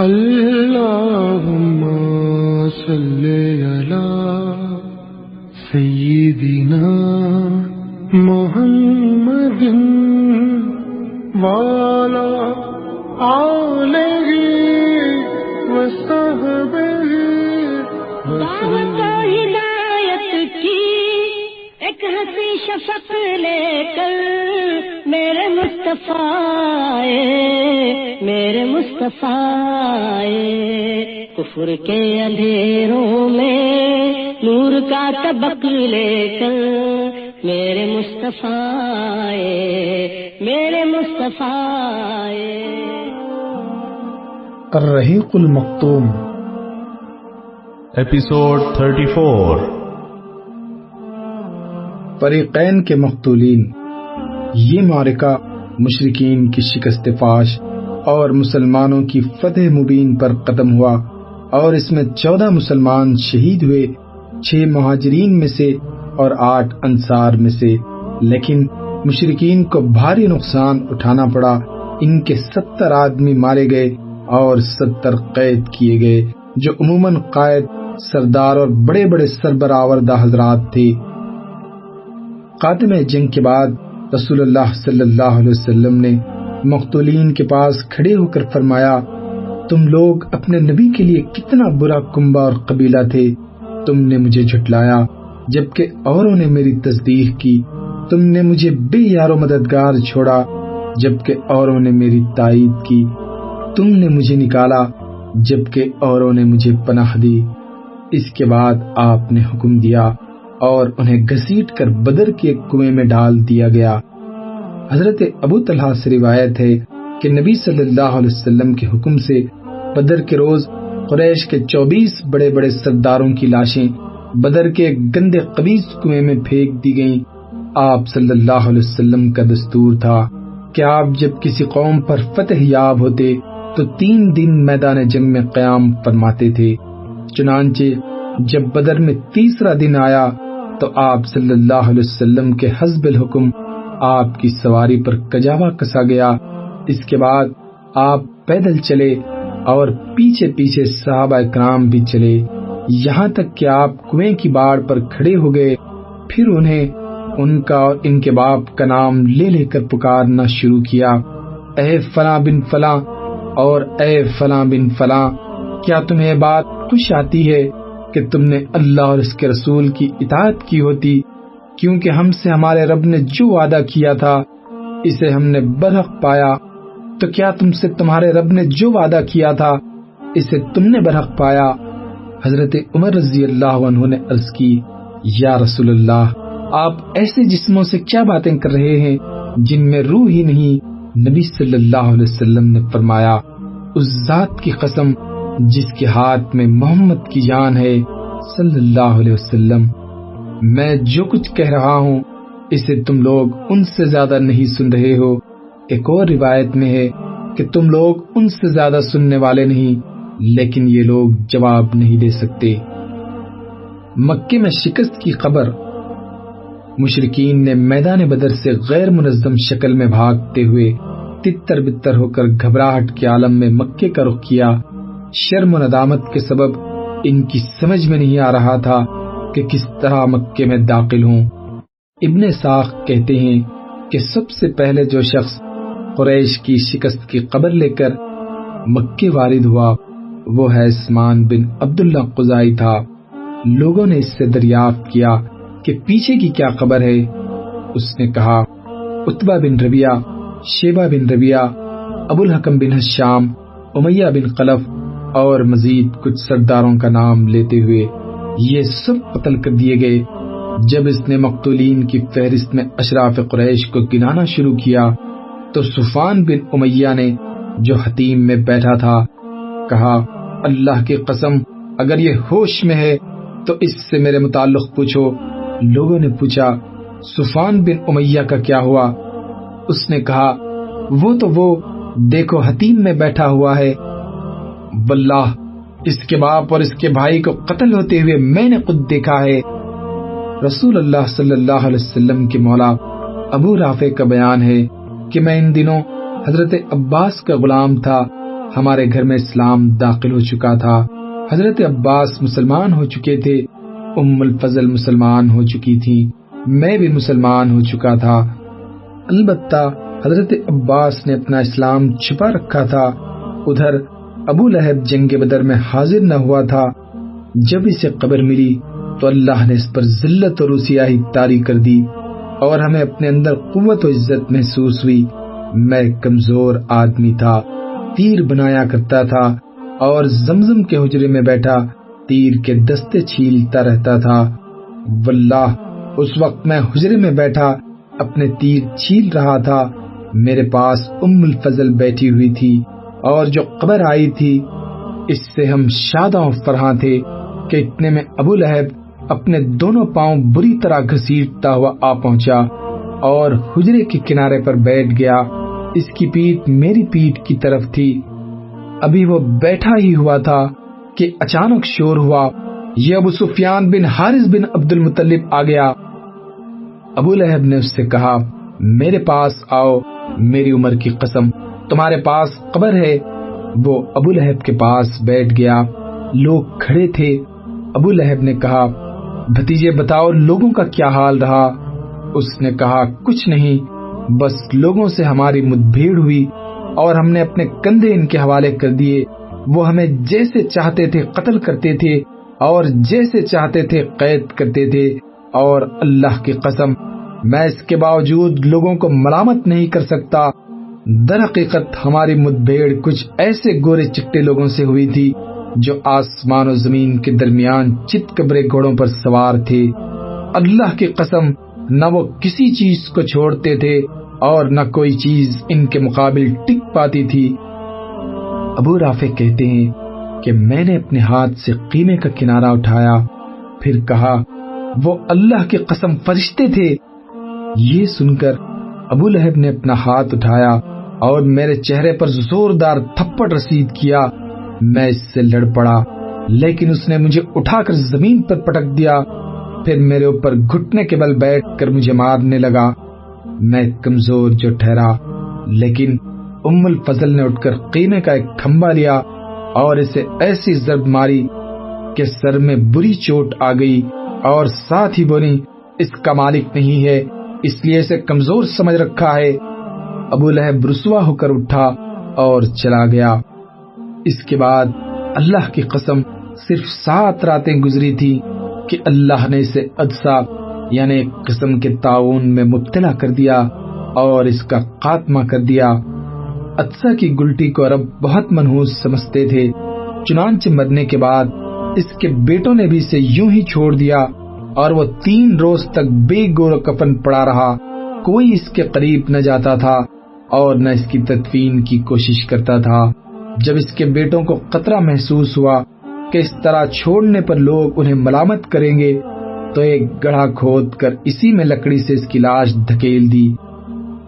اللهم صل على سيدنا محمد وعلى آله وصحبه دعوت ہدایت کی ایک ہنسی شفق مصطفیٰ میرے مصطفیٰ۔ کفر کے اندھیروں میں نور کا طبق لے کر میرے مصطفیٰ آئے، میرے مصطفیٰ۔ الرحیق المختوم ایپیسوڈ 34 فریقین کے مقتولین یہ معرکہ مشرقین کی شکست فاش اور مسلمانوں کی فتح مبین پر ختم ہوا اور اس میں چودہ مسلمان شہید ہوئے، چھ مہاجرین میں سے اور آٹھ انصار میں سے۔ لیکن مشرقین کو بھاری نقصان اٹھانا پڑا۔ ان کے ستر آدمی مارے گئے اور ستر قید کیے گئے، جو عموماً قائد، سردار اور بڑے بڑے سربراوردہ حضرات تھے۔ خاتم جنگ کے بعد رسول اللہ صلی اللہ علیہ وسلم نے مقتولین کے پاس کھڑے ہو کر فرمایا، تم لوگ اپنے نبی کے لیے کتنا برا کنبا اور قبیلہ تھے، تم نے مجھے جھٹلایا، جبکہ اوروں نے میری تصدیق کی، تم نے مجھے بے یار و مددگار چھوڑا، جبکہ اوروں نے میری تائید کی، تم نے مجھے نکالا، جبکہ اوروں نے مجھے پناہ دی۔ اس کے بعد آپ نے حکم دیا۔ اور انہیں گھسیٹ کر بدر کے کنویں میں ڈال دیا گیا۔ حضرت ابو طلحہ سے روایت ہے کہ نبی صلی اللہ علیہ وسلم کے حکم سے بدر کے روز قریش کے چوبیس بڑے بڑے سرداروں کی لاشیں بدر کے گندے قبیز کنویں میں پھینک دی گئیں۔ آپ صلی اللہ علیہ وسلم کا دستور تھا کہ آپ جب کسی قوم پر فتح یاب ہوتے تو تین دن میدان جنگ میں قیام فرماتے تھے۔ چنانچہ جب بدر میں تیسرا دن آیا تو آپ صلی اللہ علیہ وسلم کے حزب الحکم آپ کی سواری پر کجاوا کسا گیا۔ اس کے بعد آپ پیدل چلے اور پیچھے پیچھے صحابہ کرام بھی چلے۔ یہاں تک کہ آپ کنویں کی باڑ پر کھڑے ہو گئے۔ پھر انہیں ان کا اور ان کے باپ کا نام لے لے کر پکارنا شروع کیا۔ اے فلاں بن فلاں اور اے فلاں بن فلاں، کیا تمہیں بات خوش آتی ہے کہ تم نے اللہ اور اس کے رسول کی اطاعت کی ہوتی، کیونکہ ہم سے ہمارے رب نے جو وعدہ کیا تھا، اسے ہم نے برحق پایا۔ تو کیا تم سے تمہارے رب نے جو وعدہ کیا تھا، اسے تم نے برحق پایا؟ حضرت عمر رضی اللہ عنہ نے عرض کی، یا رسول اللہ، آپ ایسے جسموں سے کیا باتیں کر رہے ہیں جن میں روح ہی نہیں؟ نبی صلی اللہ علیہ وسلم نے فرمایا، اس ذات کی قسم جس کے ہاتھ میں محمد کی جان ہے، صلی اللہ علیہ وسلم۔ میں جو کچھ کہہ رہا ہوں، اسے تم لوگ ان سے زیادہ نہیں سن رہے ہو۔ ایک اور روایت میں ہے کہ تم لوگ ان سے زیادہ سننے والے نہیں، لیکن یہ لوگ جواب نہیں دے سکتے۔ مکے میں شکست کی خبر۔ مشرقین نے میدان بدر سے غیر منظم شکل میں بھاگتے ہوئے تتر بتر ہو کر گھبراہٹ کے عالم میں مکے کا رخ کیا۔ شرم و ندامت کے سبب ان کی سمجھ میں نہیں آ رہا تھا کہ کس طرح مکے میں داخل ہوں۔ ابن ساخ کہتے ہیں کہ سب سے پہلے جو شخص قریش کی شکست کی خبر لے کر مکے وارد ہوا، وہ ہے اسمان بن عبداللہ قزائی تھا۔ لوگوں نے اس سے دریافت کیا کہ پیچھے کی کیا خبر ہے۔ اس نے کہا اتبا بن ربیہ شیبہ بن ربیہ ابو الحکم بن حشام، امیہ بن قلف اور مزید کچھ سرداروں کا نام لیتے ہوئے یہ سب قتل کر دیے گئے۔ جب اس نے مقتولین کی فہرست میں اشراف قریش کو گنانا شروع کیا، تو سفان بن امیہ نے جو حتیم میں بیٹھا تھا، کہا، اللہ کی قسم، اگر یہ ہوش میں ہے، تو اس سے میرے متعلق پوچھو۔ لوگوں نے پوچھا، سفان بن امیہ کا کیا ہوا؟ اس نے کہا، وہ تو وہ، دیکھو حتیم میں بیٹھا ہوا ہے۔ واللہ، اس کے باپ اور اس کے بھائی کو قتل ہوتے ہوئے میں نے خود دیکھا ہے۔ رسول اللہ صلی اللہ علیہ وسلم کے مولا ابو رافع کا بیان ہے کہ میں ان دنوں حضرت عباس کا غلام تھا۔ ہمارے گھر میں اسلام داخل ہو چکا تھا۔ حضرت عباس مسلمان ہو چکے تھے۔ ام الفضل مسلمان ہو چکی تھی میں بھی مسلمان ہو چکا تھا۔ البتہ حضرت عباس نے اپنا اسلام چھپا رکھا تھا۔ ادھر ابو لہب جنگ بدر میں حاضر نہ ہوا تھا۔ جب اسے قبر ملی تو اللہ نے اس پر ذلت اور اسیاہی تاری کر دی اور ہمیں اپنے اندر قوت و عزت محسوس ہوئی۔ میں کمزور آدمی تھا، تیر بنایا کرتا تھا اور زمزم کے حجرے میں بیٹھا، تیر کے دستے چھیلتا رہتا تھا۔ واللہ، اس وقت میں حجرے میں بیٹھا، اپنے تیر چھیل رہا تھا۔ میرے پاس ام الفضل بیٹھی ہوئی تھی۔ اور جو قبر آئی تھی، اس سے ہم شادہ فرحاں تھے کہ اتنے میں ابو لہب اپنے دونوں پاؤں بری طرح گھسیٹتا ہوا آ پہنچا اور حجرے کے کنارے پر بیٹھ گیا۔ اس کی پیٹ میری پیٹ کی طرف تھی۔ ابھی وہ بیٹھا ہی ہوا تھا کہ اچانک شور ہوا۔ یہ ابو سفیان بن حارث بن عبد المطلب آ گیا۔ ابو لہب نے اس سے کہا، میرے پاس آؤ، میری عمر کی قسم۔ تمہارے پاس قبر ہے۔ وہ ابو لہب کے پاس بیٹھ گیا۔ لوگ کھڑے تھے۔ ابو لہب نے کہا، بھتیجے بتاؤ، لوگوں کا کیا حال رہا؟ اس نے کہا، کچھ نہیں، بس لوگوں سے ہماری مد بھیڑ ہوئی اور ہم نے اپنے کندھے ان کے حوالے کر دیے۔ وہ ہمیں جیسے چاہتے تھے قتل کرتے تھے اور جیسے چاہتے تھے قید کرتے تھے۔ اور اللہ کی قسم، میں اس کے باوجود لوگوں کو ملامت نہیں کر سکتا۔ در حقیقت ہماری مدبھیڑ کچھ ایسے گورے چٹے لوگوں سے ہوئی تھی جو آسمان و زمین کے درمیان چت کبرے گھوڑوں پر سوار تھے۔ اللہ کی قسم، نہ وہ کسی چیز کو چھوڑتے تھے اور نہ کوئی چیز ان کے مقابل ٹک پاتی تھی۔ ابو رافع کہتے ہیں کہ میں نے اپنے ہاتھ سے قیمے کا کنارہ اٹھایا، پھر کہا، وہ اللہ کی قسم فرشتے تھے۔ یہ سن کر ابو لہب نے اپنا ہاتھ اٹھایا اور میرے چہرے پر زوردار تھپڑ رسید کیا۔ میں اس سے لڑ پڑا، لیکن اس نے مجھے اٹھا کر زمین پر پٹک دیا۔ پھر میرے اوپر گھٹنے کے بل بیٹھ کر مجھے مارنے لگا۔ میں کمزور جو ٹھہرا، لیکن ام الفضل نے اٹھ کر قیمے کا ایک کھمبا لیا اور اسے ایسی ضرب ماری کہ سر میں بری چوٹ آ گئی اور ساتھ ہی بولی، اس کا مالک نہیں ہے۔ اس لیے اسے کمزور سمجھ رکھا ہے۔ ابو لہب رسوا ہو کر اٹھا اور چلا گیا۔ اس کے بعد اللہ کی قسم صرف سات راتیں گزری تھی کہ اللہ نے اسے ادسا یعنی قسم کے تعاون میں مبتلا کر دیا اور اس کا خاتمہ کر دیا۔ ادسا کی گلٹی کو عرب بہت منحوس سمجھتے تھے، چنانچہ مرنے کے بعد اس کے بیٹوں نے بھی اسے یوں ہی چھوڑ دیا۔ اور وہ تین روز تک بے گور کفن پڑا رہا، کوئی اس کے قریب نہ جاتا تھا اور نہ اس کی تدفین کی کوشش کرتا تھا۔ جب اس کے بیٹوں کو خطرہ محسوس ہوا کہ اس طرح چھوڑنے پر لوگ انہیں ملامت کریں گے، تو ایک گڑھا کھود کر اسی میں لکڑی سے اس کی لاش دھکیل دی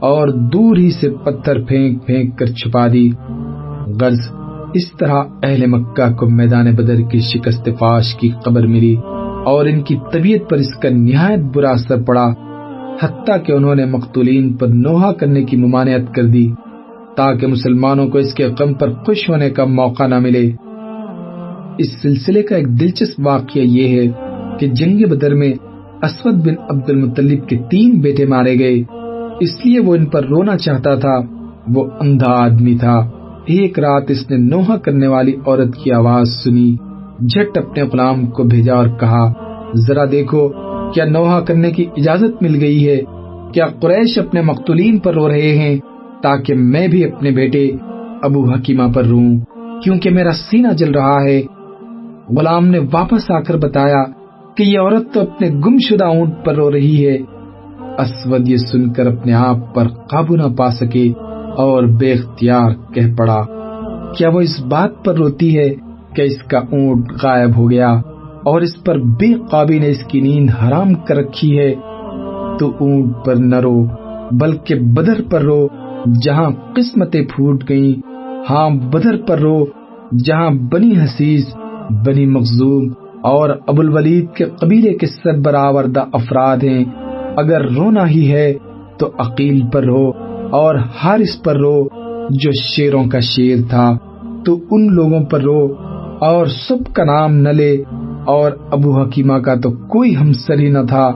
اور دور ہی سے پتھر پھینک پھینک کر چھپا دی۔ غرض، اس طرح اہل مکہ کو میدان بدر کی شکست فاش کی خبر ملی۔ اور ان کی طبیعت پر اس کا نہایت برا اثر پڑا، حتیٰ کہ انہوں نے مقتولین پر نوحہ کرنے کی ممانعت کر دی، تاکہ مسلمانوں کو اس کے غم پر خوش ہونے کا موقع نہ ملے۔ اس سلسلے کا ایک دلچسپ واقعہ یہ ہے کہ جنگ بدر میں اسود بن عبد المطلب کے تین بیٹے مارے گئے۔ اس لیے وہ ان پر رونا چاہتا تھا۔ وہ اندھا آدمی تھا۔ ایک رات اس نے نوحہ کرنے والی عورت کی آواز سنی۔ جھٹ اپنے غلام کو بھیجا اور کہا، ذرا دیکھو، کیا نوحہ کرنے کی اجازت مل گئی ہے؟ کیا قریش اپنے مقتولین پر رو رہے ہیں؟ تاکہ میں بھی اپنے بیٹے ابو حکیمہ پر روں، کیونکہ میرا سینہ جل رہا ہے۔ غلام نے واپس آ کر بتایا کہ یہ عورت تو اپنے گم شدہ اونٹ پر رو رہی ہے۔ اسود یہ سن کر اپنے آپ پر قابو نہ پا سکے اور بے اختیار کہہ پڑا، کیا وہ اس بات پر روتی ہے کہ اس کا اونٹ غائب ہو گیا اور اس پر بے قابی نے اس کی نیند حرام کر رکھی ہے، تو اونٹ پر نہ رو، بلکہ بدر پر رو، جہاں قسمتیں پھوٹ گئیں۔ ہاں بدر پر رو، جہاں بنی حسیز بنی مخزوم اور ابو الولید کے قبیلے کے سر افراد ہیں۔ اگر رونا ہی ہے، تو عقیل پر رو اور حارث پر رو، جو شیروں کا شیر تھا۔ تو ان لوگوں پر رو اور سب کا نام نہ لے اور ابو حکیمہ کا تو کوئی ہمسر ہی نہ تھا۔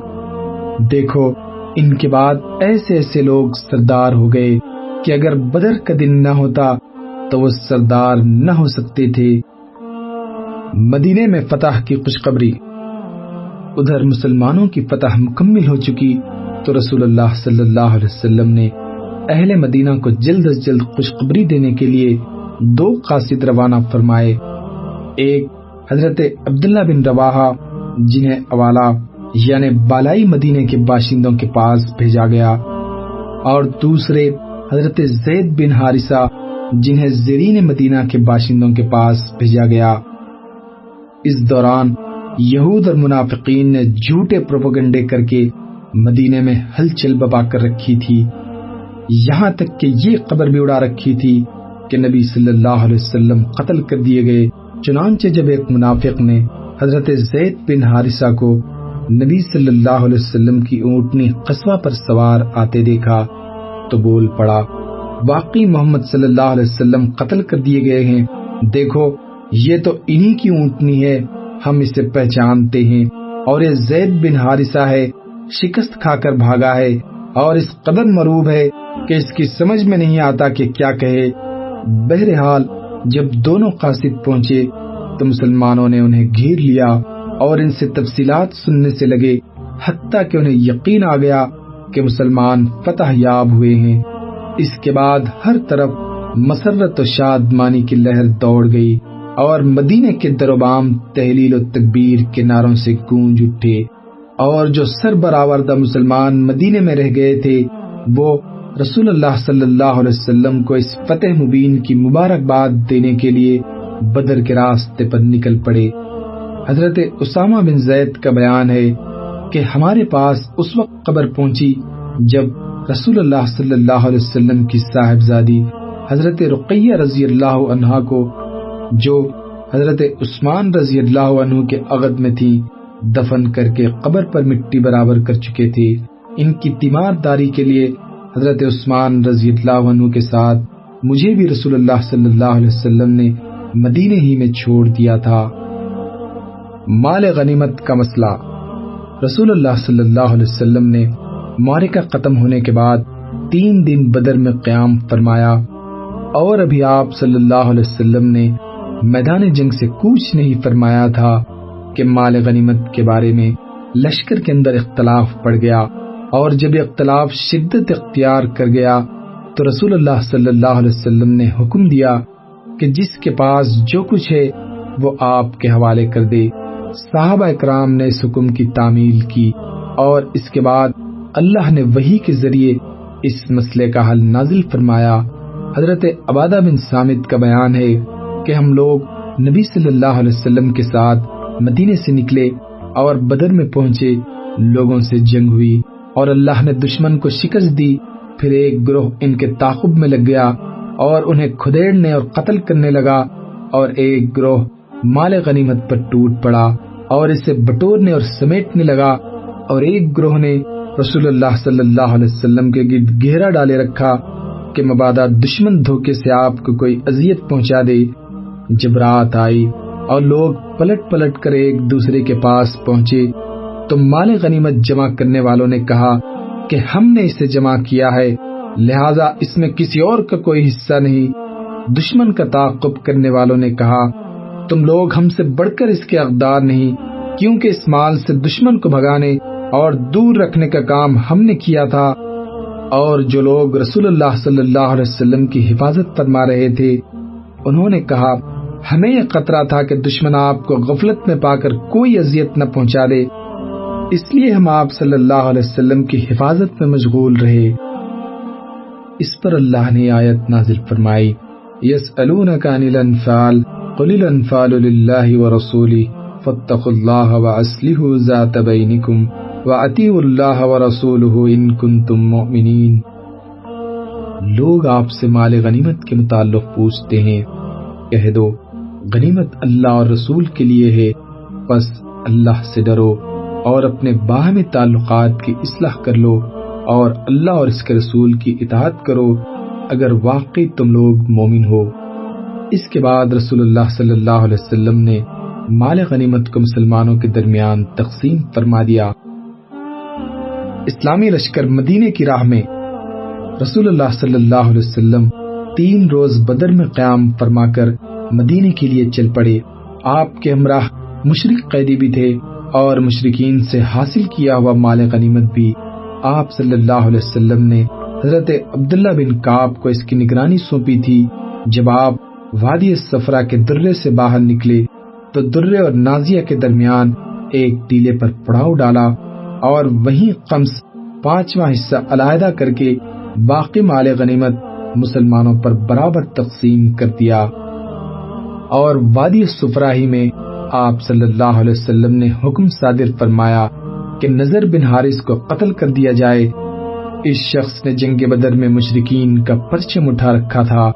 دیکھو، ان کے بعد ایسے ایسے لوگ سردار ہو گئے کہ اگر بدر کا دن نہ ہوتا تو وہ سردار نہ ہو سکتے تھے۔ مدینے میں فتح کی خوشخبری۔ ادھر مسلمانوں کی فتح مکمل ہو چکی تو رسول اللہ صلی اللہ علیہ وسلم نے اہل مدینہ کو جلد از جلد خوشخبری دینے کے لیے دو قاصد روانہ فرمائے۔ ایک حضرت عبداللہ بن رواحہ، جنہیں اوالا یعنی بالائی مدینے کے باشندوں کے پاس بھیجا گیا، اور دوسرے حضرت زید بن حارثہ، جنہیں زیرین مدینہ کے باشندوں کے پاس بھیجا گیا۔ اس دوران یہود اور منافقین نے جھوٹے پروپگنڈے کر کے مدینے میں ہلچل بپا کر رکھی تھی۔ یہاں تک کہ یہ خبر بھی اڑا رکھی تھی کہ نبی صلی اللہ علیہ وسلم قتل کر دیے گئے۔ چنانچہ جب ایک منافق نے حضرت زید بن حارثہ کو نبی صلی اللہ علیہ وسلم کی اونٹنی قصبہ پر سوار آتے دیکھا تو بول پڑا، واقعی محمد صلی اللہ علیہ وسلم قتل کر دیے گئے ہیں۔ دیکھو، یہ تو انہی کی اونٹنی ہے، ہم اسے پہچانتے ہیں۔ اور یہ زید بن حارثہ ہے، شکست کھا کر بھاگا ہے۔ اور اس قدر مروب ہے کہ اس کی سمجھ میں نہیں آتا کہ کیا کہے۔ بہرحال جب دونوں قاصد پہنچے تو مسلمانوں نے انہیں گھیر لیا اور ان سے تفصیلات سننے سے لگے، حتیٰ کہ انہیں یقین آ گیا کہ مسلمان فتح یاب ہوئے ہیں۔ اس کے بعد ہر طرف مسرت و شاد مانی کی لہر دوڑ گئی اور مدینے کے دروبام تحلیل و تکبیر کے ناروں سے گونج اٹھے اور جو سر برآوردہ مسلمان مدینے میں رہ گئے تھے، وہ رسول اللہ صلی اللہ علیہ وسلم کو اس فتح مبین کی مبارکباد دینے کے لیے بدر کے راستے پر نکل پڑے۔ حضرت اسامہ بن زید کا بیان ہے کہ ہمارے پاس اس وقت قبر پہنچی جب رسول اللہ صلی اللہ علیہ وسلم کی صاحبزادی حضرت رقیہ رضی اللہ عنہا کو، جو حضرت عثمان رضی اللہ عنہ کے عقد میں تھی، دفن کر کے قبر پر مٹی برابر کر چکے تھے۔ ان کی تیمار داری کے لیے حضرت عثمان رضی اللہ عنہ کے ساتھ مجھے بھی رسول اللہ صلی اللہ علیہ وسلم نے مدینے ہی میں چھوڑ دیا تھا۔ مال غنیمت کا مسئلہ۔ رسول اللہ صلی اللہ علیہ وسلم نے مارکہ ختم ہونے کے بعد تین دن بدر میں قیام فرمایا۔ اور ابھی آپ صلی اللہ علیہ وسلم نے میدان جنگ سے کچھ نہیں فرمایا تھا کہ مال غنیمت کے بارے میں لشکر کے اندر اختلاف پڑ گیا۔ اور جب یہ اختلاف شدت اختیار کر گیا تو رسول اللہ صلی اللہ علیہ وسلم نے حکم دیا کہ جس کے پاس جو کچھ ہے وہ آپ کے حوالے کر دے۔ صحابہ اکرام نے اس حکم کی تعمیل کی اور اس کے بعد اللہ نے وہی کے ذریعے اس مسئلے کا حل نازل فرمایا۔ حضرت عبادہ بن سامد کا بیان ہے کہ ہم لوگ نبی صلی اللہ علیہ وسلم کے ساتھ مدینے سے نکلے اور بدر میں پہنچے، لوگوں سے جنگ ہوئی۔ اور اللہ نے دشمن کو شکست دی، پھر ایک گروہ ان کے تعقب میں لگ گیا اور انہیں کھدیڑنے اور قتل کرنے لگا اور ایک گروہ مال غنیمت پر ٹوٹ پڑا اور اسے بٹورنے اور سمیٹنے لگا اور ایک گروہ نے رسول اللہ صلی اللہ علیہ وسلم کے گرد گھیرا ڈالے رکھا کہ مبادہ دشمن دھوکے سے آپ کو کوئی اذیت پہنچا دے۔ جب رات آئی اور لوگ پلٹ پلٹ کر ایک دوسرے کے پاس پہنچے تو مال غنیمت جمع کرنے والوں نے کہا کہ ہم نے اسے جمع کیا ہے، لہذا اس میں کسی اور کا کوئی حصہ نہیں۔ دشمن کا تعاقب کرنے والوں نے کہا، تم لوگ ہم سے بڑھ کر اس کے اقدار نہیں، کیونکہ اس مال سے دشمن کو بھگانے اور دور رکھنے کا کام ہم نے کیا تھا۔ اور جو لوگ رسول اللہ صلی اللہ علیہ وسلم کی حفاظت فرما رہے تھے، انہوں نے کہا، ہمیں یہ خطرہ تھا کہ دشمن آپ کو غفلت میں پا کر کوئی اذیت نہ پہنچا دے۔ اس لیے ہم آپ صلی اللہ علیہ وسلم کی حفاظت میں مشغول رہے۔ اس پر اللہ نے آیت نازل فرمائی یس الانفال، قل الانفال للہ ورسولی فاتقوا اللہ واسلحوا ذات بینکم واتیوا اللہ ورسولہ ان کنتم مؤمنین۔ لوگ آپ سے مال غنیمت کے متعلق پوچھتے ہیں، کہہ دو، غنیمت اللہ اور رسول کے لیے ہے بس اللہ سے ڈرو۔ اور اپنے باہمی تعلقات کی اصلاح کر لو اور اللہ اور اس کے رسول کی اطاعت کرو اگر واقعی تم لوگ مومن ہو۔ اس کے بعد رسول اللہ صلی اللہ علیہ وسلم نے مال غنیمت کو مسلمانوں کے درمیان تقسیم فرما دیا۔ اسلامی لشکر مدینے کی راہ میں رسول اللہ صلی اللہ علیہ وسلم تین روز بدر میں قیام فرما کر مدینے کے لیے چل پڑے۔ آپ کے ہمراہ مشرق قیدی بھی تھے۔ اور مشرقین سے حاصل کیا ہوا مال غنیمت بھی آپ صلی اللہ علیہ وسلم نے حضرت عبداللہ بن کاب کو اس کی نگرانی سونپی تھی۔ جب آپ وادی سفرا کے درے سے باہر نکلے تو درے اور نازیہ کے درمیان ایک ٹیلے پر پڑاؤ ڈالا اور وہیں قمس پانچواں حصہ علیحدہ کر کے باقی مال غنیمت مسلمانوں پر برابر تقسیم کر دیا۔ اور وادی سفرا ہی میں آپ صلی اللہ علیہ وسلم نے حکم صادر فرمایا کہ نظر بن حارث کو قتل کر دیا جائے۔ اس شخص نے جنگ بدر میں مشرقین کا پرچم اٹھا رکھا تھا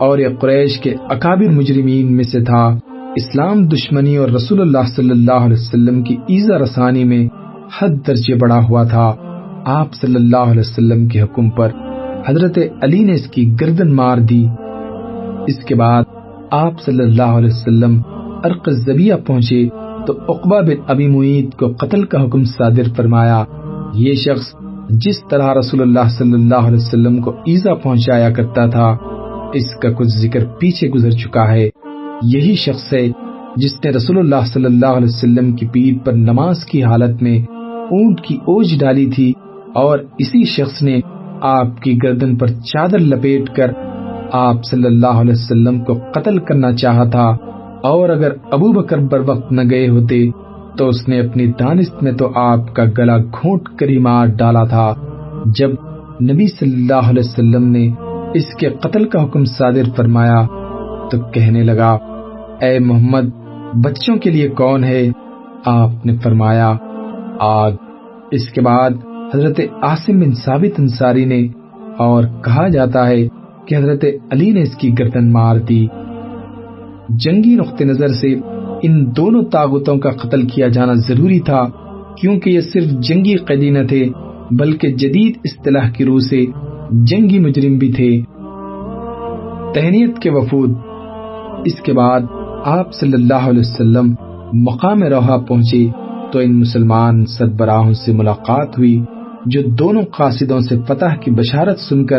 اور یہ قریش کے اکابر مجرمین میں سے تھا۔ اسلام دشمنی اور رسول اللہ صلی اللہ علیہ وسلم کی ایزا رسانی میں حد درجے بڑا ہوا تھا۔ آپ صلی اللہ علیہ وسلم کے حکم پر حضرت علی نے اس کی گردن مار دی۔ اس کے بعد آپ صلی اللہ علیہ وسلم ارق زبیہ پہنچے تو اقبا بن ابی معید کو قتل کا حکم صادر فرمایا۔ یہ شخص جس طرح رسول اللہ صلی اللہ علیہ وسلم کو ایزا پہنچایا کرتا تھا، اس کا کچھ ذکر پیچھے گزر چکا ہے۔ یہی شخص ہے جس نے رسول اللہ صلی اللہ علیہ وسلم کی پیٹ پر نماز کی حالت میں اونٹ کی اوج ڈالی تھی اور اسی شخص نے آپ کی گردن پر چادر لپیٹ کر آپ صلی اللہ علیہ وسلم کو قتل کرنا چاہا تھا۔ اور اگر ابو بکر بر وقت نہ گئے ہوتے، تو اس نے اپنی دانست میں تو آپ کا گلا گھونٹ کر ہی مار ڈالا تھا۔ جب نبی صلی اللہ علیہ وسلم نے اس کے قتل کا حکم صادر فرمایا، تو کہنے لگا، اے محمد، بچوں کے لیے کون ہے؟ آپ نے فرمایا، آگ۔ اس کے بعد حضرت عاصم بن ثابت انصاری نے، اور کہا جاتا ہے کہ حضرت علی نے اس کی گردن مار دی۔ جنگی نقطۂ نظر سے ان دونوں طاقتوں کا قتل کیا جانا ضروری تھا، کیونکہ یہ صرف جنگی قیدی نہ تھے، بلکہ جدید اصطلاح کی روح سے جنگی مجرم بھی تھے۔ تہنیت کے وفود۔ اس کے بعد آپ صلی اللہ علیہ وسلم مقام روحا پہنچے تو ان مسلمان سربراہوں سے ملاقات ہوئی، جو دونوں قاصدوں سے فتح کی بشارت سن کر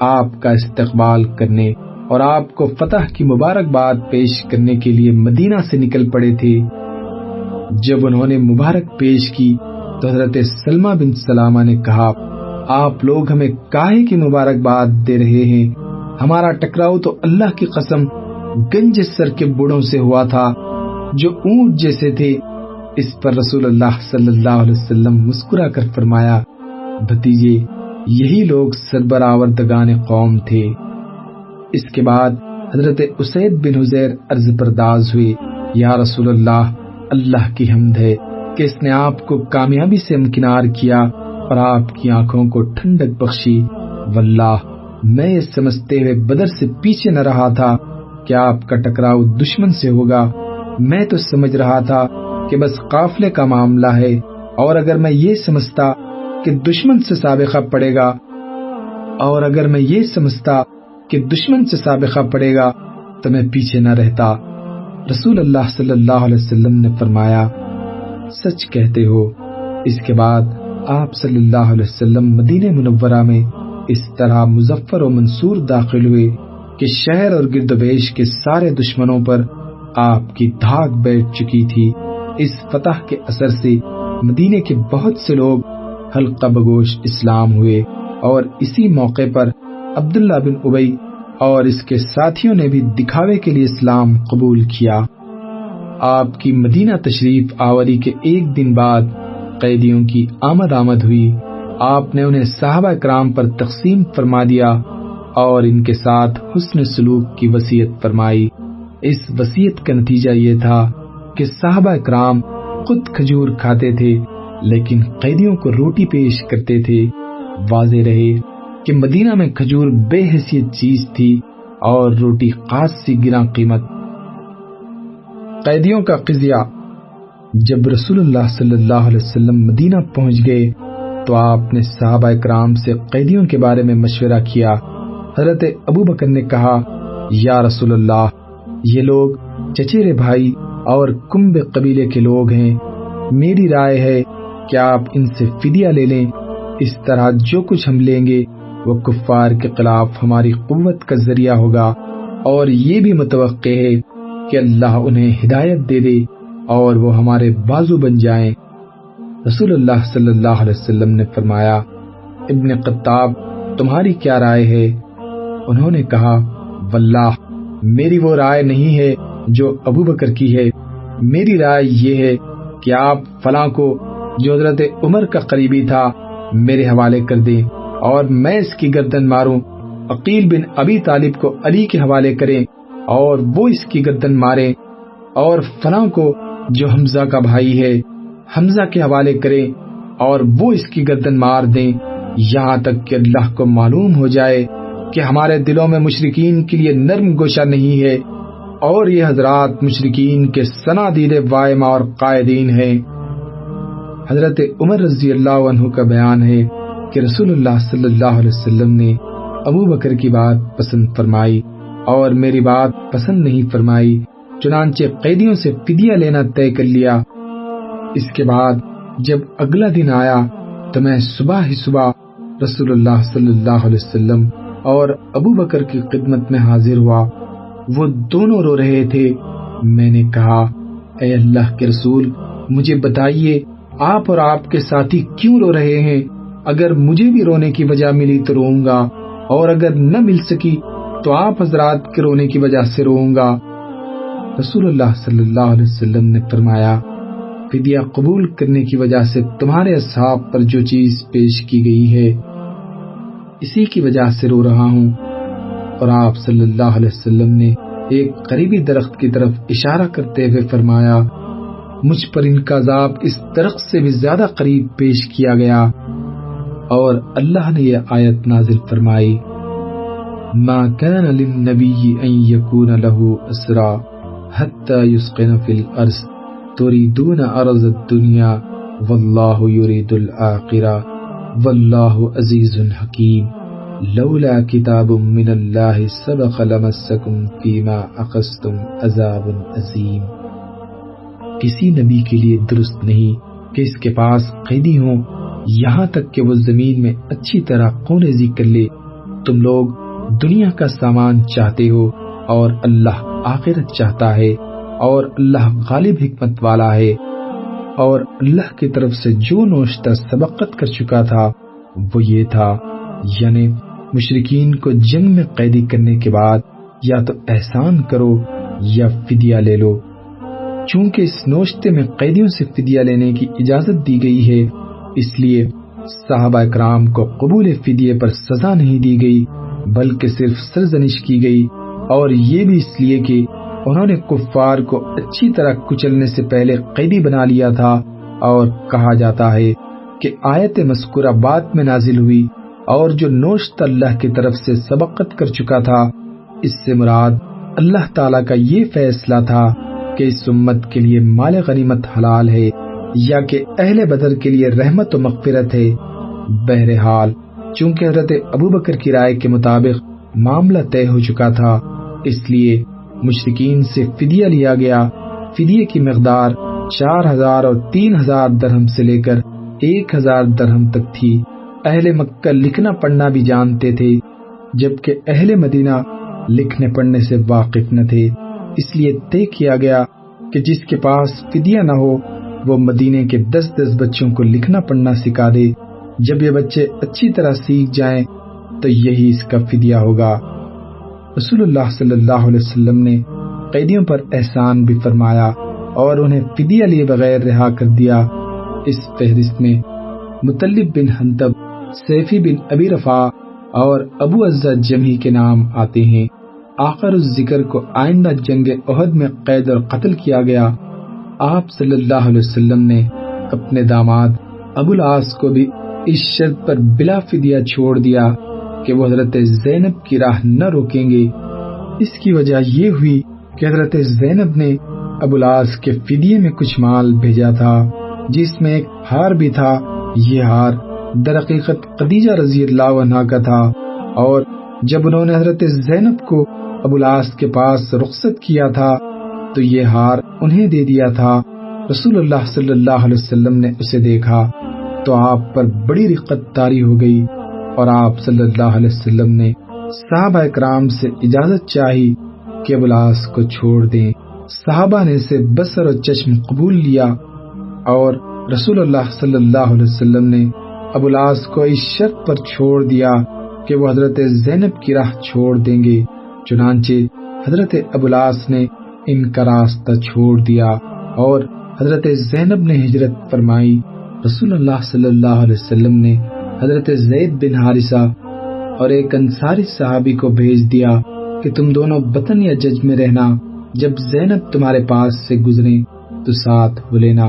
آپ کا استقبال کرنے اور آپ کو فتح کی مبارکباد پیش کرنے کے لیے مدینہ سے نکل پڑے تھے۔ جب انہوں نے مبارک پیش کی تو حضرت سلمہ بن سلامہ نے کہا، آپ لوگ ہمیں کاہے کی مبارکباد دے رہے ہیں؟ ہمارا ٹکراؤ تو اللہ کی قسم گنج سر کے بوڑھوں سے ہوا تھا، جو اونٹ جیسے تھے۔ اس پر رسول اللہ صلی اللہ علیہ وسلم مسکرا کر فرمایا، بھتیجے، یہی لوگ سربراوردگان قوم تھے۔ اس کے بعد حضرت اسید بن حزیر عرض پرداز ہوئے یا رسول اللہ اللہ کی حمد ہے کہ اس نے آپ کو کامیابی سے امکنار کیا اور آپ کی آنکھوں کو ٹھنڈک بخشی۔ واللہ، میں یہ سمجھتے ہوئے بدر سے پیچھے نہ رہا تھا کہ آپ کا ٹکراؤ دشمن سے ہوگا۔ میں تو سمجھ رہا تھا کہ بس قافلے کا معاملہ ہے اور اگر میں یہ سمجھتا کہ دشمن سے سابقہ پڑے گا اور اگر میں یہ سمجھتا کہ دشمن سے سابقہ پڑے گا تو میں پیچھے نہ رہتا۔ رسول اللہ صلی اللہ علیہ وسلم نے فرمایا، سچ کہتے ہو، اس کے بعد آپ صلی اللہ علیہ وسلم مدینہ منورہ میں اس طرح مظفر و منصور داخل ہوئے کہ شہر اور گرد بیش کے سارے دشمنوں پر آپ کی دھاک بیٹھ چکی تھی۔ اس فتح کے اثر سے مدینے کے بہت سے لوگ حلقہ بگوش اسلام ہوئے اور اسی موقع پر عبداللہ بن ابئی اور اس کے ساتھیوں نے بھی دکھاوے کے لیے اسلام قبول کیا۔ آپ کی مدینہ تشریف آوری کے ایک دن بعد قیدیوں کی آمد آمد ہوئی۔ آپ نے انہیں صحابہ کرام پر تقسیم فرما دیا اور ان کے ساتھ حسن سلوک کی وسیعت فرمائی۔ اس وسیعت کا نتیجہ یہ تھا کہ صحابہ کرام خود کھجور کھاتے تھے، لیکن قیدیوں کو روٹی پیش کرتے تھے۔ واضح رہے۔ کہ مدینہ میں کھجور بے حیثیت چیز تھی اور روٹی خاص سی گرا قیمت۔ قیدیوں کا قضیہ، جب رسول اللہ صلی اللہ علیہ وسلم مدینہ پہنچ گئے تو آپ نے صحابہ کرام سے قیدیوں کے بارے میں مشورہ کیا۔ حضرت ابو بکر نے کہا، یا رسول اللہ، یہ لوگ چچیرے بھائی اور کمب قبیلے کے لوگ ہیں۔ میری رائے ہے کہ آپ ان سے فدیہ لے لیں۔ اس طرح جو کچھ ہم لیں گے وہ کفار کے خلاف ہماری قوت کا ذریعہ ہوگا اور یہ بھی متوقع ہے کہ اللہ انہیں ہدایت دے دے اور وہ ہمارے بازو بن جائیں۔ رسول اللہ صلی اللہ علیہ وسلم نے فرمایا، ابن قطاب تمہاری کیا رائے ہے؟ انہوں نے کہا، واللہ، میری وہ رائے نہیں ہے جو ابو بکر کی ہے۔ میری رائے یہ ہے کہ آپ فلاں کو، جو حضرت عمر کا قریبی تھا، میرے حوالے کر دیں۔ اور میں اس کی گردن ماروں۔ عقیل بن ابی طالب کو علی کے حوالے کریں اور وہ اس کی گردن مارے اور فلاں کو جو حمزہ کا بھائی ہے، حمزہ کے حوالے کریں اور وہ اس کی گردن مار دیں۔ یہاں تک کہ اللہ کو معلوم ہو جائے کہ ہمارے دلوں میں مشرقین کے لیے نرم گوشہ نہیں ہے اور یہ حضرات مشرقین کے سنا سنادید وائمہ اور قائدین ہیں۔ حضرت عمر رضی اللہ عنہ کا بیان ہے۔ کہ رسول اللہ صلی اللہ علیہ وسلم نے ابو بکر کی بات پسند فرمائی اور میری بات پسند نہیں فرمائی، چنانچہ قیدیوں سے فدیہ لینا طے کر لیا۔ اس کے بعد جب اگلا دن آیا تو میں صبح ہی صبح رسول اللہ صلی اللہ علیہ وسلم اور ابو بکر کی خدمت میں حاضر ہوا۔ وہ دونوں رو رہے تھے۔ میں نے کہا، اے اللہ کے رسول، مجھے بتائیے، آپ اور آپ کے ساتھی کیوں رو رہے ہیں؟ اگر مجھے بھی رونے کی وجہ ملی تو روؤں گا، اور اگر نہ مل سکی تو آپ حضرات کے رونے کی وجہ سے روؤں گا۔ رسول اللہ صلی اللہ علیہ وسلم نے فرمایا، فدیہ قبول کرنے کی وجہ سے تمہارے اصحاب پر جو چیز پیش کی گئی ہے، اسی کی وجہ سے رو رہا ہوں۔ اور آپ صلی اللہ علیہ وسلم نے ایک قریبی درخت کی طرف اشارہ کرتے ہوئے فرمایا، مجھ پر ان کا عذاب اس درخت سے بھی زیادہ قریب پیش کیا گیا۔ اور اللہ نے یہ آیت نازل فرمائی، ما كان للنبي ان يكون له اسرا حتى يسقن في الارض تريدون ارض الدنيا والله يريد الاخره والله عزيز حكيم لولا کتاب من اللہ سبق لمسکم فیما اخذتم عذاب عظیم. کسی نبی کے لیے درست نہیں کہ اس کے پاس قیدی ہوں یہاں تک کہ وہ زمین میں اچھی طرح کوریزی کر لے، تم لوگ دنیا کا سامان چاہتے ہو اور اللہ آخرت چاہتا ہے اور اللہ غالب حکمت والا ہے۔ اور اللہ کی طرف سے جو نوشتہ سبقت کر چکا تھا، وہ یہ تھا یعنی مشرقین کو جنگ میں قیدی کرنے کے بعد یا تو احسان کرو یا فدیہ لے لو۔ چونکہ اس نوشتے میں قیدیوں سے فدیہ لینے کی اجازت دی گئی ہے اس لیے صحابہ اکرام کو قبول فدیے پر سزا نہیں دی گئی، بلکہ صرف سرزنش کی گئی۔ اور یہ بھی اس لیے کہ انہوں نے کفار کو اچھی طرح کچلنے سے پہلے قیدی بنا لیا تھا۔ اور کہا جاتا ہے کہ آیت مذکورہ بات میں نازل ہوئی اور جو نوشت اللہ کی طرف سے سبقت کر چکا تھا، اس سے مراد اللہ تعالیٰ کا یہ فیصلہ تھا کہ اس امت کے لیے مال غنیمت حلال ہے۔ یا کہ اہل بدر کے لیے رحمت و مغفرت ہے۔ بہرحال، چونکہ حضرت ابو بکر کی رائے کے مطابق معاملہ طے ہو چکا تھا، اس لیے مشرقین سے فدیہ لیا گیا۔ فدیے کی مقدار چار ہزار اور تین ہزار درہم سے لے کر ایک ہزار درہم تک تھی۔ اہل مکہ لکھنا پڑھنا بھی جانتے تھے، جبکہ اہل مدینہ لکھنے پڑھنے سے واقف نہ تھے۔ اس لیے طے کیا گیا کہ جس کے پاس فدیہ نہ ہو وہ مدینے کے دس دس بچوں کو لکھنا پڑھنا سکھا دے۔ جب یہ بچے اچھی طرح سیکھ جائیں تو یہی اس کا فدیہ ہوگا۔ رسول اللہ صلی اللہ علیہ وسلم نے قیدیوں پر احسان بھی فرمایا اور انہیں فدیہ لیے بغیر رہا کر دیا۔ اس فہرست میں مطلب بن حنتب، سیفی بن ابی رفا اور ابو عزا جمہی کے نام آتے ہیں۔ آخر اس ذکر کو آئندہ جنگ عہد میں قید اور قتل کیا گیا۔ آپ صلی اللہ علیہ وسلم نے اپنے داماد ابو العاص کو بھی اس شرط پر بلا فدیہ چھوڑ دیا کہ وہ حضرت زینب کی راہ نہ روکیں گے۔ اس کی وجہ یہ ہوئی کہ حضرت زینب نے ابو العاص کے فدیے میں کچھ مال بھیجا تھا، جس میں ایک ہار بھی تھا۔ یہ ہار درقیقت خدیجہ رضی اللہ عنہ کا تھا اور جب انہوں نے حضرت زینب کو ابولاس کے پاس رخصت کیا تھا تو یہ ہار انہیں دے دیا تھا۔ رسول اللہ صلی اللہ علیہ وسلم نے اسے دیکھا تو آپ پر بڑی رقت تاری ہو گئی اور آپ صلی اللہ علیہ وسلم نے صحابہ اکرام سے اجازت چاہی کہ ابولاس کو چھوڑ دیں۔ صحابہ نے اسے بسر و چشم قبول لیا اور رسول اللہ صلی اللہ علیہ وسلم نے ابولاس کو اس شرط پر چھوڑ دیا کہ وہ حضرت زینب کی راہ چھوڑ دیں گے۔ چنانچہ حضرت ابولاس نے ان کا راستہ چھوڑ دیا اور حضرت زینب نے ہجرت فرمائی۔ رسول اللہ صلی اللہ علیہ وسلم نے حضرت زید بن حارثہ اور ایک انصاری صحابی کو بھیج دیا کہ تم دونوں بطن یا جج میں رہنا، جب زینب تمہارے پاس سے گزرے تو ساتھ ہو لینا۔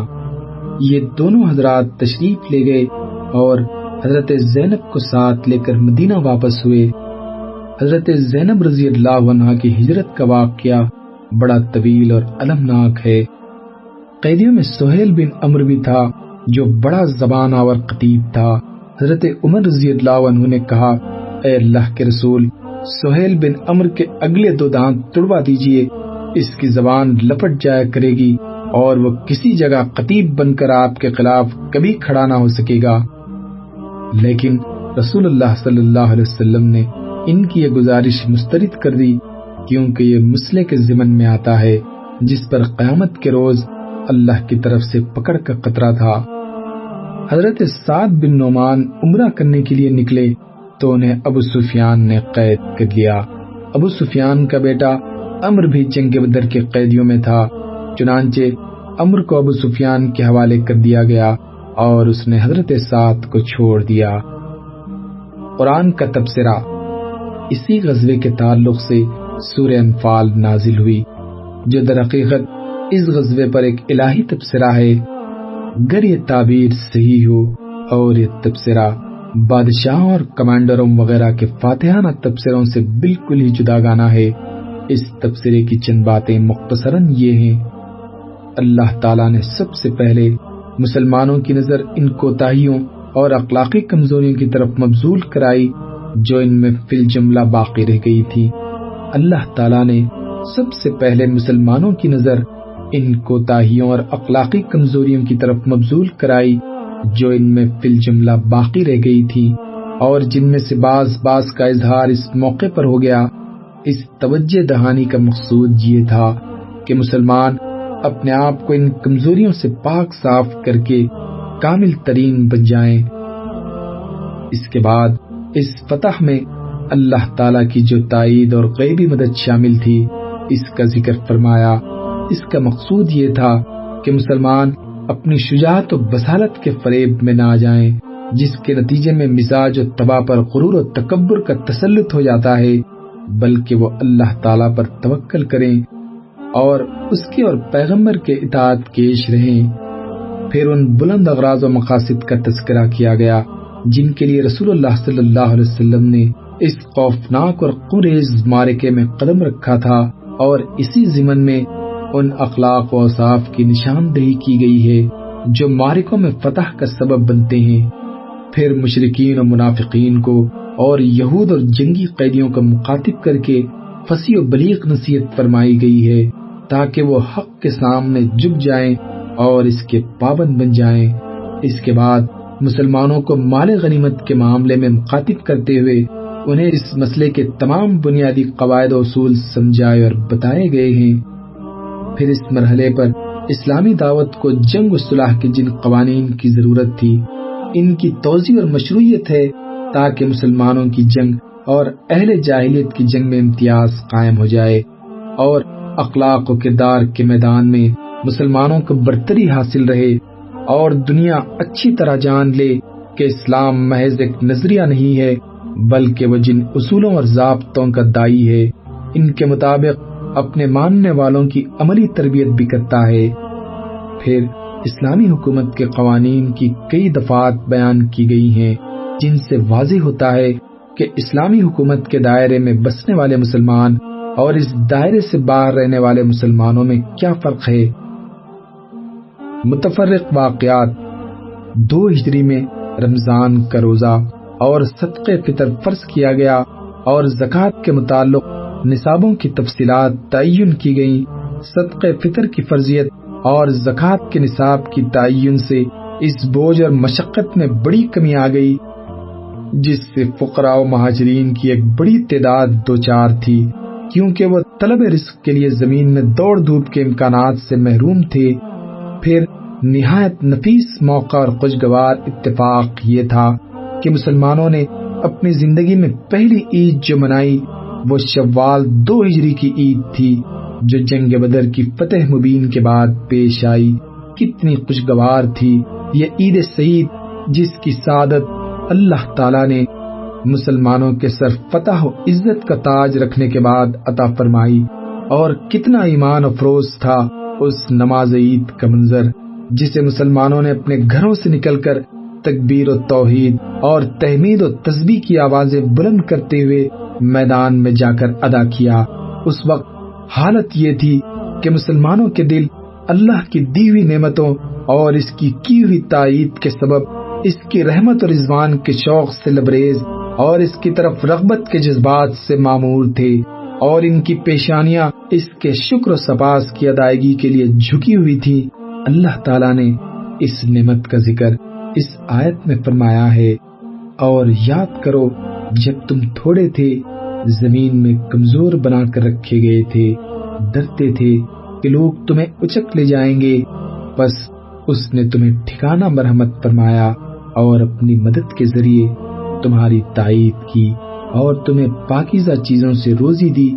یہ دونوں حضرات تشریف لے گئے اور حضرت زینب کو ساتھ لے کر مدینہ واپس ہوئے۔ حضرت زینب رضی اللہ عنہ کی ہجرت کا واقعہ بڑا طویل اور المناک ہے۔ قیدیوں میں سہیل بن امر بھی تھا، جو بڑا زبان آور قطیب تھا۔ حضرت عمر رضی اللہ عنہ نے کہا، اے اللہ کے رسول، سہیل بن امر کے اگلے دو دانت توڑوا دیجیے، اس کی زبان لپٹ جایا کرے گی اور وہ کسی جگہ قطیب بن کر آپ کے خلاف کبھی کھڑا نہ ہو سکے گا۔ لیکن رسول اللہ صلی اللہ علیہ وسلم نے ان کی یہ گزارش مسترد کر دی۔ کیونکہ یہ مسئلے کے ضمن میں آتا ہے، جس پر قیامت کے روز اللہ کی طرف سے پکڑ کا قطرہ تھا۔ حضرت سعد بن نعمان عمرہ کرنے کے لیے نکلے تو انہیں ابو سفیان نے قید کر لیا ابو سفیان کا بیٹا امر بھی جنگ بدر کے قیدیوں میں تھا، چنانچہ امر کو ابو سفیان کے حوالے کر دیا گیا اور اس نے حضرت سعد کو چھوڑ دیا۔ قرآن کا تبصرہ۔ اسی غزوے کے تعلق سے سورہ انفال نازل ہوئی، جو در حقیقت اس غزوے پر ایک الہی تبصرہ ہے۔ گر یہ تعبیر صحیح ہو اور یہ تبصرہ بادشاہوں اور کمانڈروں وغیرہ کے فاتحانہ تبصروں سے بالکل ہی جدا گانا ہے۔ اس تبصرے کی چند باتیں مختصراً یہ ہیں۔ اللہ تعالیٰ نے سب سے پہلے مسلمانوں کی نظر ان کوتاہیوں اور اخلاقی کمزوریوں کی طرف مبزول کرائی، جو ان میں فل جملہ باقی رہ گئی تھی۔ اللہ تعالیٰ نے سب سے پہلے مسلمانوں کی نظر ان کوتاہیوں اور اخلاقی کمزوریوں کی طرف مبزول کرائی، جو ان میں فل جملہ باقی رہ گئی تھی اور جن میں سے بعض بعض کا اظہار اس موقع پر ہو گیا۔ اس توجہ دہانی کا مقصود یہ تھا کہ مسلمان اپنے آپ کو ان کمزوریوں سے پاک صاف کر کے کامل ترین بن جائیں۔ اس کے بعد اس فتح میں اللہ تعالی کی جو تائید اور غیبی مدد شامل تھی، اس کا ذکر فرمایا۔ اس کا مقصود یہ تھا کہ مسلمان اپنی شجاعت و بسالت کے فریب میں نہ آ جائیں، جس کے نتیجے میں مزاج و تباہ پر غرور و تکبر کا تسلط ہو جاتا ہے، بلکہ وہ اللہ تعالیٰ پر توکل کریں اور اس کے اور پیغمبر کے اطاعت کیش رہیں۔ پھر ان بلند اغراض و مقاصد کا تذکرہ کیا گیا، جن کے لیے رسول اللہ صلی اللہ علیہ وسلم نے اس خوفناک اور قریز مارکے میں قدم رکھا تھا اور اسی ضمن میں ان اخلاق و اصاف کی نشاندہی کی گئی ہے جو مارکوں میں فتح کا سبب بنتے ہیں۔ پھر مشرقین و منافقین کو اور یہود اور جنگی قیدیوں کا مخاطب کر کے فسی و بلیغ نصیحت فرمائی گئی ہے تاکہ وہ حق کے سامنے جھک جائیں اور اس کے پابند بن جائیں۔ اس کے بعد مسلمانوں کو مال غنیمت کے معاملے میں مخاطب کرتے ہوئے انہیں اس مسئلے کے تمام بنیادی قواعد و اصول سمجھائے اور بتائے گئے ہیں۔ پھر اس مرحلے پر اسلامی دعوت کو جنگ و صلاح کے جن قوانین کی ضرورت تھی، ان کی توضیع اور مشروعیت ہے تاکہ مسلمانوں کی جنگ اور اہل جاہلیت کی جنگ میں امتیاز قائم ہو جائے اور اخلاق و کردار کے میدان میں مسلمانوں کو برتری حاصل رہے اور دنیا اچھی طرح جان لے کہ اسلام محض ایک نظریہ نہیں ہے بلکہ وہ جن اصولوں اور ضابطوں کا دائی ہے، ان کے مطابق اپنے ماننے والوں کی عملی تربیت بھی کرتا ہے۔ پھر اسلامی حکومت کے قوانین کی کئی دفعات بیان کی گئی ہیں، جن سے واضح ہوتا ہے کہ اسلامی حکومت کے دائرے میں بسنے والے مسلمان اور اس دائرے سے باہر رہنے والے مسلمانوں میں کیا فرق ہے؟ متفرق واقعات، دو ہجری میں رمضان کا روزہ۔ اور صدقے فطر فرض کیا گیا اور زکوٰۃ کے متعلق نصابوں کی تفصیلات تعین کی گئیں۔ صدقہ فطر کی فرضیت اور زکوٰۃ کے نصاب کی تعین سے اس بوجھ اور مشقت میں بڑی کمی آ گئی، جس سے فقراء و مہاجرین کی ایک بڑی تعداد دو چار تھی، کیونکہ وہ طلب رزق کے لیے زمین میں دوڑ دھوپ کے امکانات سے محروم تھے۔ پھر نہایت نفیس موقع اور خوشگوار اتفاق یہ تھا کہ مسلمانوں نے اپنی زندگی میں پہلی عید جو منائی، وہ شوال دو ہجری کی عید تھی، جو جنگ بدر کی فتح مبین کے بعد پیش آئی۔ کتنی خوشگوار تھی یہ عید سعید، جس کی سعادت اللہ تعالی نے مسلمانوں کے سر فتح و عزت کا تاج رکھنے کے بعد عطا فرمائی۔ اور کتنا ایمان افروز تھا اس نماز عید کا منظر، جسے مسلمانوں نے اپنے گھروں سے نکل کر تکبیر و توحید اور تحمید و تسبیح کی آوازیں بلند کرتے ہوئے میدان میں جا کر ادا کیا۔ اس وقت حالت یہ تھی کہ مسلمانوں کے دل اللہ کی دی ہوئی نعمتوں اور اس کی کی ہوئی تائید کے سبب اس کی رحمت اور رضوان کے شوق سے لبریز اور اس کی طرف رغبت کے جذبات سے معمور تھے اور ان کی پیشانیاں اس کے شکر و سپاس کی ادائیگی کے لیے جھکی ہوئی تھی اللہ تعالیٰ نے اس نعمت کا ذکر اس آیت میں فرمایا ہے، اور یاد کرو، جب تم تھوڑے تھے، زمین میں کمزور بنا کر رکھے گئے تھے، ڈرتے تھے کہ لوگ تمہیں اچک لے جائیں گے۔ بس اس نے تمہیں ٹھکانہ مرحمت فرمایا اور اپنی مدد کے ذریعے تمہاری تائید کی اور تمہیں پاکیزہ چیزوں سے روزی دی۔